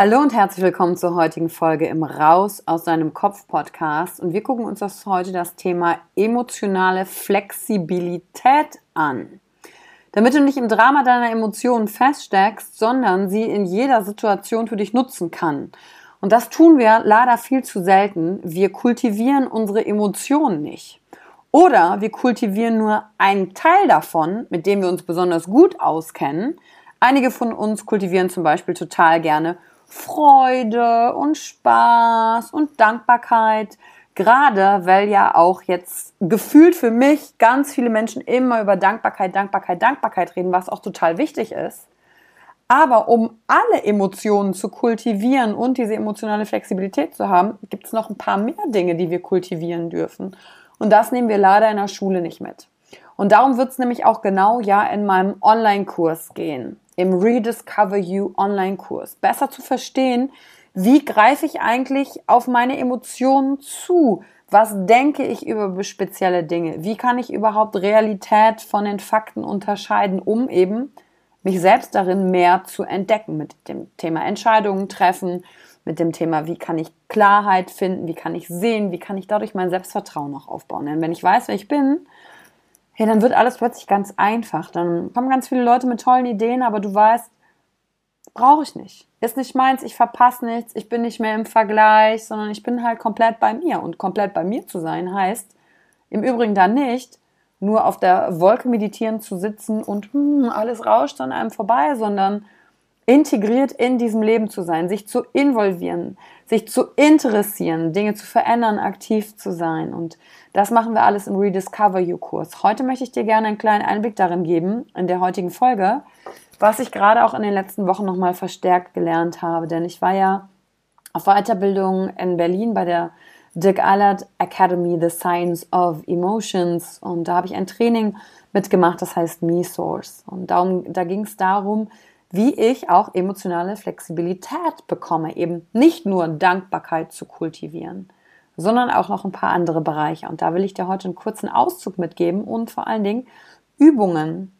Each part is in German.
Hallo und herzlich willkommen zur heutigen Folge im Raus aus deinem Kopf Podcast. Und wir gucken uns das heute das Thema emotionale Flexibilität an. Damit du nicht im Drama deiner Emotionen feststeckst, sondern sie in jeder Situation für dich nutzen kann. Und das tun wir leider viel zu selten. Wir kultivieren unsere Emotionen nicht. Oder wir kultivieren nur einen Teil davon, mit dem wir uns besonders gut auskennen. Einige von uns kultivieren zum Beispiel total gerne Freude und Spaß und Dankbarkeit. Gerade weil ja auch jetzt gefühlt für mich ganz viele Menschen immer über Dankbarkeit, Dankbarkeit, Dankbarkeit reden, was auch total wichtig ist. Aber um alle Emotionen zu kultivieren und diese emotionale Flexibilität zu haben, gibt es noch ein paar mehr Dinge, die wir kultivieren dürfen. Und das nehmen wir leider in der Schule nicht mit. Und darum wird es nämlich auch genau ja in meinem Online-Kurs gehen im Rediscover You Online-Kurs. Besser zu verstehen, wie greife ich eigentlich auf meine Emotionen zu? Was denke ich über spezielle Dinge? Wie kann ich überhaupt Realität von den Fakten unterscheiden, um eben mich selbst darin mehr zu entdecken mit dem Thema Entscheidungen treffen, mit dem Thema, wie kann ich Klarheit finden, wie kann ich sehen, wie kann ich dadurch mein Selbstvertrauen noch aufbauen. Denn wenn ich weiß, wer ich bin, ja, dann wird alles plötzlich ganz einfach. Dann kommen ganz viele Leute mit tollen Ideen, aber du weißt, brauche ich nicht. Ist nicht meins, ich verpasse nichts, ich bin nicht mehr im Vergleich, sondern ich bin halt komplett bei mir. Und komplett bei mir zu sein heißt im Übrigen dann nicht, nur auf der Wolke meditieren zu sitzen und hm, alles rauscht an einem vorbei, sondern integriert in diesem Leben zu sein, sich zu involvieren, sich zu interessieren, Dinge zu verändern, aktiv zu sein. Und das machen wir alles im Rediscover You Kurs. Heute möchte ich dir gerne einen kleinen Einblick darin geben, in der heutigen Folge, was ich gerade auch in den letzten Wochen nochmal verstärkt gelernt habe. Denn ich war ja auf Weiterbildung in Berlin bei der Dick Allard Academy, The Science of Emotions. Und da habe ich ein Training mitgemacht, das heißt Me Source. Und darum, da ging es darum, wie ich auch emotionale Flexibilität bekomme, eben nicht nur Dankbarkeit zu kultivieren, sondern auch noch ein paar andere Bereiche. Und da will ich dir heute einen kurzen Auszug mitgeben und vor allen Dingen Übungen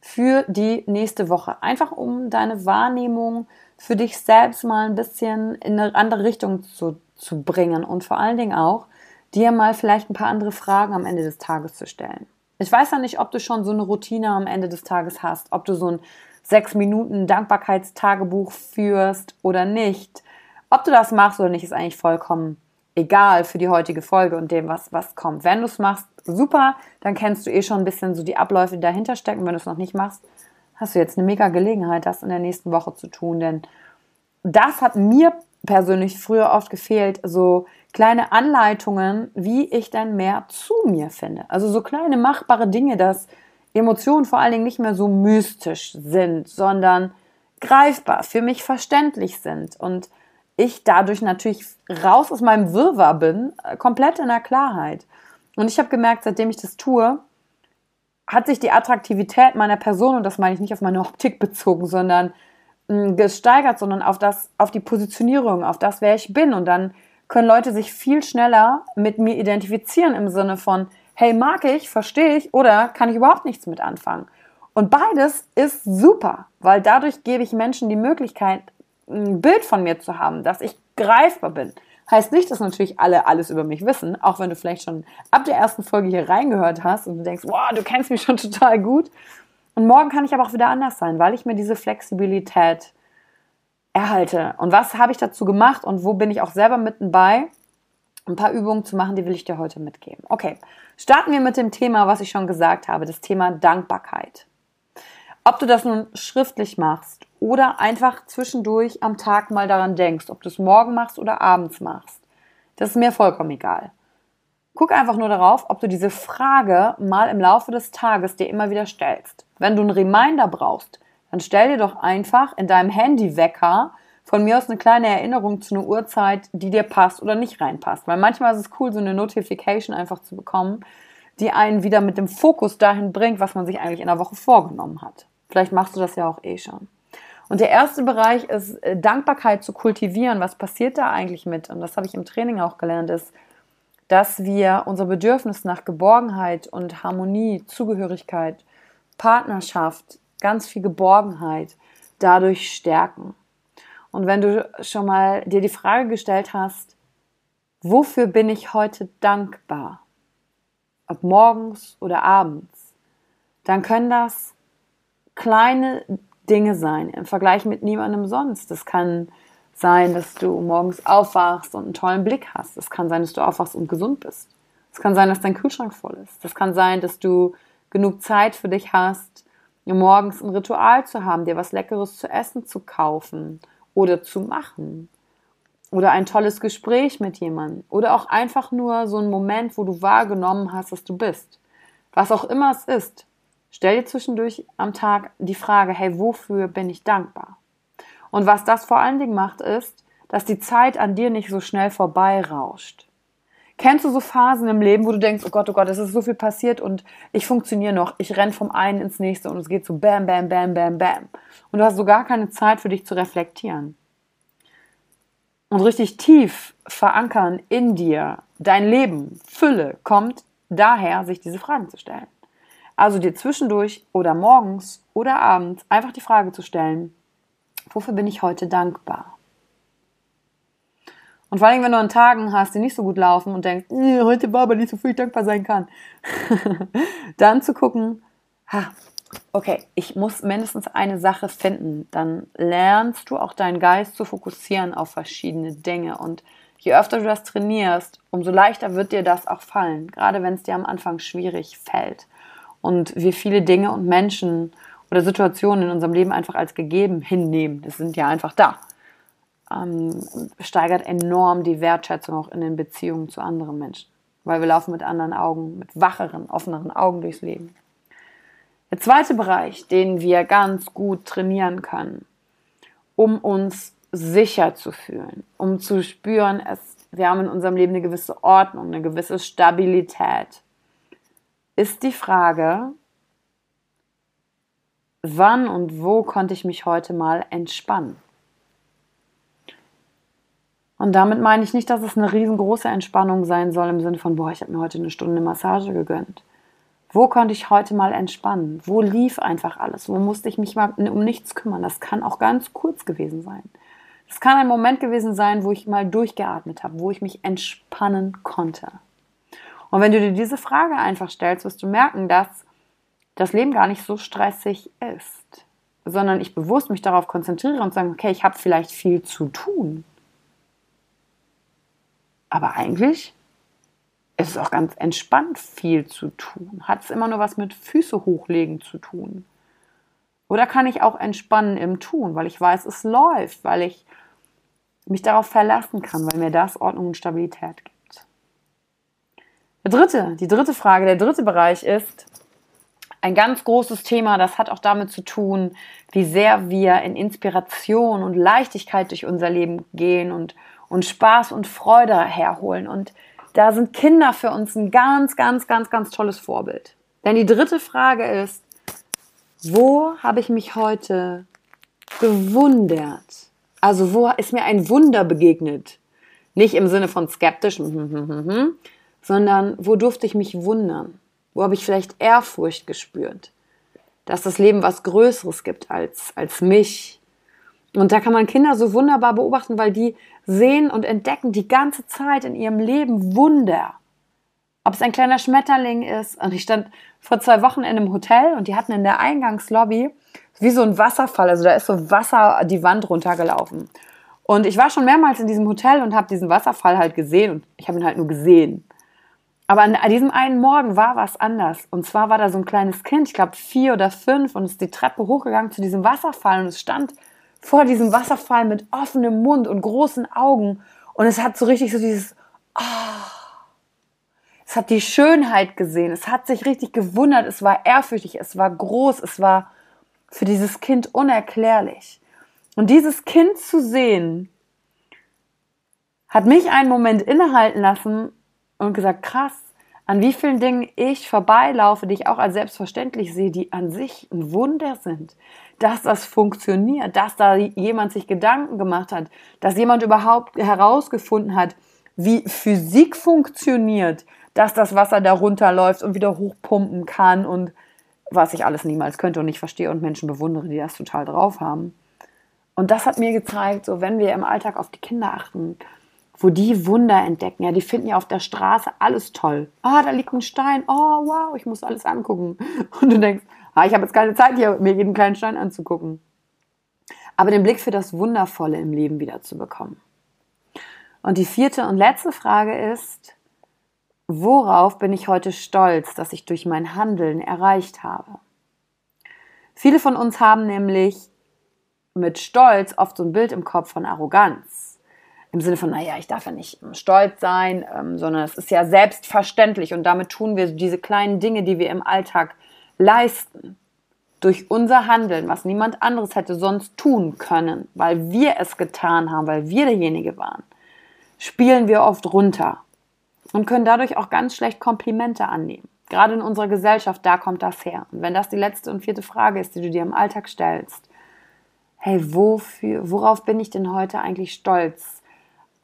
für die nächste Woche. Einfach um deine Wahrnehmung für dich selbst mal ein bisschen in eine andere Richtung zu, zu bringen und vor allen Dingen auch dir mal vielleicht ein paar andere Fragen am Ende des Tages zu stellen. Ich weiß ja nicht, ob du schon so eine Routine am Ende des Tages hast, ob du so ein sechs Minuten Dankbarkeitstagebuch führst oder nicht. Ob du das machst oder nicht, ist eigentlich vollkommen egal für die heutige Folge und dem, was, was kommt. Wenn du es machst, super, dann kennst du eh schon ein bisschen so die Abläufe, die dahinter stecken. Wenn du es noch nicht machst, hast du jetzt eine mega Gelegenheit, das in der nächsten Woche zu tun. Denn das hat mir persönlich früher oft gefehlt, so kleine Anleitungen, wie ich dann mehr zu mir finde. Also so kleine machbare Dinge, dass Emotionen vor allen Dingen nicht mehr so mystisch sind, sondern greifbar, für mich verständlich sind und ich dadurch natürlich raus aus meinem Wirrwarr bin, äh, komplett in der Klarheit. Und ich habe gemerkt, seitdem ich das tue, hat sich die Attraktivität meiner Person, und das meine ich nicht auf meine Optik bezogen, sondern mm, gesteigert, sondern auf das, auf die Positionierung, auf das, wer ich bin. Und dann können Leute sich viel schneller mit mir identifizieren im Sinne von, hey, mag ich, verstehe ich oder kann ich überhaupt nichts mit anfangen. Und beides ist super, weil dadurch gebe ich Menschen die Möglichkeit, ein Bild von mir zu haben, dass ich greifbar bin. Heißt nicht, dass natürlich alle alles über mich wissen, auch wenn du vielleicht schon ab der ersten Folge hier reingehört hast und du denkst, wow, du kennst mich schon total gut. Und morgen kann ich aber auch wieder anders sein, weil ich mir diese Flexibilität erhalte. Und was habe ich dazu gemacht und wo bin ich auch selber mitten bei? Ein paar Übungen zu machen, die will ich dir heute mitgeben. Okay, starten wir mit dem Thema, was ich schon gesagt habe, das Thema Dankbarkeit. Ob du das nun schriftlich machst oder einfach zwischendurch am Tag mal daran denkst, ob du es morgen machst oder abends machst, das ist mir vollkommen egal. Guck einfach nur darauf, ob du diese Frage mal im Laufe des Tages dir immer wieder stellst. Wenn du einen Reminder brauchst, dann stell dir doch einfach in deinem Handywecker von mir aus eine kleine Erinnerung zu einer Uhrzeit, die dir passt oder nicht reinpasst. Weil manchmal ist es cool, so eine Notification einfach zu bekommen, die einen wieder mit dem Fokus dahin bringt, was man sich eigentlich in der Woche vorgenommen hat. Vielleicht machst du das ja auch eh schon. Und der erste Bereich ist äh, Dankbarkeit zu kultivieren. Was passiert da eigentlich mit? Und das habe ich im Training auch gelernt, ist, dass wir unser Bedürfnis nach Geborgenheit und Harmonie, Zugehörigkeit, Partnerschaft, ganz viel Geborgenheit dadurch stärken. Und wenn du schon mal dir die Frage gestellt hast, wofür bin ich heute dankbar? Ob morgens oder abends, dann können das kleine Dinge sein im Vergleich mit niemandem sonst. Das kann sein, dass du morgens aufwachst und einen tollen Blick hast. Es kann sein, dass du aufwachst und gesund bist. Es kann sein, dass dein Kühlschrank voll ist. Das kann sein, dass du genug Zeit für dich hast, morgens ein Ritual zu haben, dir was Leckeres zu essen zu kaufen oder zu machen. Oder ein tolles Gespräch mit jemandem. Oder auch einfach nur so ein Moment, wo du wahrgenommen hast, dass du bist. Was auch immer es ist. Stell dir zwischendurch am Tag die Frage, hey, wofür bin ich dankbar? Und was das vor allen Dingen macht, ist, dass die Zeit an dir nicht so schnell vorbeirauscht. Kennst du so Phasen im Leben, wo du denkst, oh Gott, oh Gott, es ist so viel passiert und ich funktioniere noch, ich renn vom einen ins nächste und es geht so bam, bam, bam, bam, bam. Und du hast so gar keine Zeit für dich zu reflektieren. Und richtig tief verankern in dir, dein Leben, Fülle, kommt daher, sich diese Fragen zu stellen. Also dir zwischendurch oder morgens oder abends einfach die Frage zu stellen, wofür bin ich heute dankbar? Und vor allem, wenn du an Tagen hast, die nicht so gut laufen und denkst, heute war aber nicht so viel dankbar sein kann, dann zu gucken, ha, okay, ich muss mindestens eine Sache finden. Dann lernst du auch deinen Geist zu fokussieren auf verschiedene Dinge. Und je öfter du das trainierst, umso leichter wird dir das auch fallen, gerade wenn es dir am Anfang schwierig fällt und wir viele Dinge und Menschen oder Situationen in unserem Leben einfach als gegeben hinnehmen. Das sind ja einfach da. Ähm, steigert enorm die Wertschätzung auch in den Beziehungen zu anderen Menschen. Weil wir laufen mit anderen Augen, mit wacheren, offeneren Augen durchs Leben. Der zweite Bereich, den wir ganz gut trainieren können, um uns sicher zu fühlen, um zu spüren, es, wir haben in unserem Leben eine gewisse Ordnung, eine gewisse Stabilität ist die Frage, wann und wo konnte ich mich heute mal entspannen? Und damit meine ich nicht, dass es eine riesengroße Entspannung sein soll im Sinne von, boah, ich habe mir heute eine Stunde Massage gegönnt. Wo konnte ich heute mal entspannen? Wo lief einfach alles? Wo musste ich mich mal um nichts kümmern? Das kann auch ganz kurz gewesen sein. Das kann ein Moment gewesen sein, wo ich mal durchgeatmet habe, wo ich mich entspannen konnte. Und wenn du dir diese Frage einfach stellst, wirst du merken, dass das Leben gar nicht so stressig ist, sondern ich bewusst mich darauf konzentriere und sage, okay, ich habe vielleicht viel zu tun. Aber eigentlich ist es auch ganz entspannt, viel zu tun. Hat es immer nur was mit Füße hochlegen zu tun. Oder kann ich auch entspannen im Tun, weil ich weiß, es läuft, weil ich mich darauf verlassen kann, weil mir das Ordnung und Stabilität gibt. Der dritte, die dritte Frage, der dritte Bereich ist ein ganz großes Thema, das hat auch damit zu tun, wie sehr wir in Inspiration und Leichtigkeit durch unser Leben gehen und, und Spaß und Freude herholen. Und da sind Kinder für uns ein ganz, ganz, ganz, ganz tolles Vorbild. Denn die dritte Frage ist, wo habe ich mich heute gewundert? Also wo ist mir ein Wunder begegnet? Nicht im Sinne von skeptisch, hm, hm, hm, sondern wo durfte ich mich wundern? Wo habe ich vielleicht Ehrfurcht gespürt? Dass das Leben was Größeres gibt als, als mich. Und da kann man Kinder so wunderbar beobachten, weil die sehen und entdecken die ganze Zeit in ihrem Leben Wunder ob es ein kleiner Schmetterling ist. Und ich stand vor zwei Wochen in einem Hotel und die hatten in der Eingangslobby wie so ein Wasserfall, also da ist so Wasser die Wand runtergelaufen. Und ich war schon mehrmals in diesem Hotel und habe diesen Wasserfall halt gesehen und ich habe ihn halt nur gesehen. Aber an diesem einen Morgen war was anders. Und zwar war da so ein kleines Kind, ich glaube vier oder fünf, und ist die Treppe hochgegangen zu diesem Wasserfall und es stand vor diesem Wasserfall mit offenem Mund und großen Augen. Und es hat so richtig so dieses, oh, es hat die Schönheit gesehen, es hat sich richtig gewundert, es war ehrfürchtig, es war groß, es war für dieses Kind unerklärlich. Und dieses Kind zu sehen, hat mich einen Moment innehalten lassen und gesagt, krass, an wie vielen Dingen ich vorbeilaufe, die ich auch als selbstverständlich sehe, die an sich ein Wunder sind. Dass das funktioniert, dass da jemand sich Gedanken gemacht hat, dass jemand überhaupt herausgefunden hat, wie Physik funktioniert, dass das Wasser da runterläuft und wieder hochpumpen kann und was ich alles niemals könnte und nicht verstehe und Menschen bewundere, die das total drauf haben. Und das hat mir gezeigt, so wenn wir im Alltag auf die Kinder achten, wo die Wunder entdecken, ja, die finden ja auf der Straße alles toll. Ah, da liegt ein Stein. Oh, wow, ich muss alles angucken. Und du denkst, ah, ich habe jetzt keine Zeit hier, mir jeden kleinen Stein anzugucken. Aber den Blick für das Wundervolle im Leben wieder zu bekommen. Und die vierte und letzte Frage ist, Worauf bin ich heute stolz, dass ich durch mein Handeln erreicht habe? Viele von uns haben nämlich mit Stolz oft so ein Bild im Kopf von Arroganz. Im Sinne von, naja, ich darf ja nicht stolz sein, ähm, sondern es ist ja selbstverständlich und damit tun wir diese kleinen Dinge, die wir im Alltag leisten, durch unser Handeln, was niemand anderes hätte sonst tun können, weil wir es getan haben, weil wir derjenige waren, spielen wir oft runter und können dadurch auch ganz schlecht Komplimente annehmen. Gerade in unserer Gesellschaft, da kommt das her. Und wenn das die letzte und vierte Frage ist, die du dir im Alltag stellst, hey, wofür, worauf bin ich denn heute eigentlich stolz,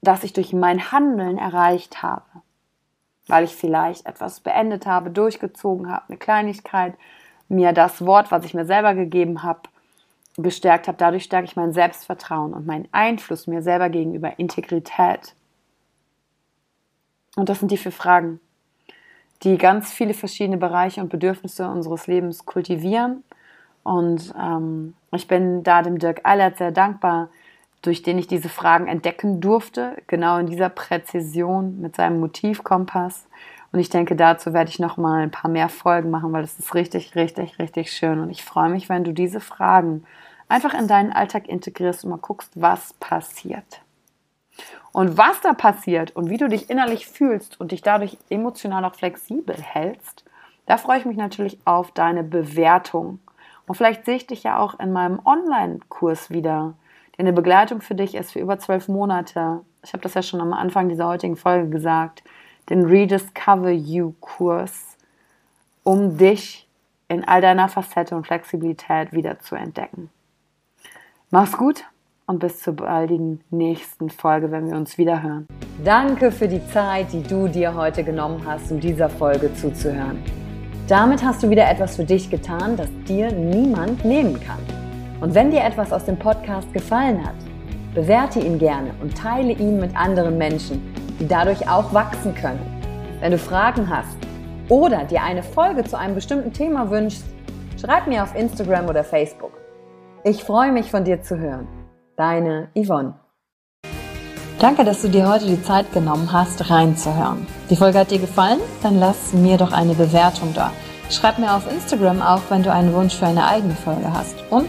dass ich durch mein Handeln erreicht habe? Weil ich vielleicht etwas beendet habe, durchgezogen habe, eine Kleinigkeit, mir das Wort, was ich mir selber gegeben habe, gestärkt habe. Dadurch stärke ich mein Selbstvertrauen und meinen Einfluss mir selber gegenüber, Integrität. Und das sind die vier Fragen, die ganz viele verschiedene Bereiche und Bedürfnisse unseres Lebens kultivieren. Und ähm, ich bin da dem Dirk Eilert sehr dankbar, durch den ich diese Fragen entdecken durfte, genau in dieser Präzision mit seinem Motivkompass. Und ich denke, dazu werde ich noch mal ein paar mehr Folgen machen, weil es ist richtig, richtig, richtig schön. Und ich freue mich, wenn du diese Fragen einfach in deinen Alltag integrierst und mal guckst, was passiert. Und was da passiert und wie du dich innerlich fühlst und dich dadurch emotional auch flexibel hältst, da freue ich mich natürlich auf deine Bewertung. Und vielleicht sehe ich dich ja auch in meinem Online-Kurs wieder. Der eine Begleitung für dich ist für über zwölf Monate. Ich habe das ja schon am Anfang dieser heutigen Folge gesagt. Den Rediscover You-Kurs, um dich in all deiner Facette und Flexibilität wieder zu entdecken. Mach's gut und bis zur baldigen nächsten Folge, wenn wir uns wieder hören. Danke für die Zeit, die du dir heute genommen hast, um dieser Folge zuzuhören. Damit hast du wieder etwas für dich getan, das dir niemand nehmen kann. Und wenn dir etwas aus dem Podcast gefallen hat, bewerte ihn gerne und teile ihn mit anderen Menschen, die dadurch auch wachsen können. Wenn du Fragen hast oder dir eine Folge zu einem bestimmten Thema wünschst, schreib mir auf Instagram oder Facebook. Ich freue mich von dir zu hören. Deine Yvonne. Danke, dass du dir heute die Zeit genommen hast, reinzuhören. Die Folge hat dir gefallen? Dann lass mir doch eine Bewertung da. Schreib mir auf Instagram auch, wenn du einen Wunsch für eine eigene Folge hast. Und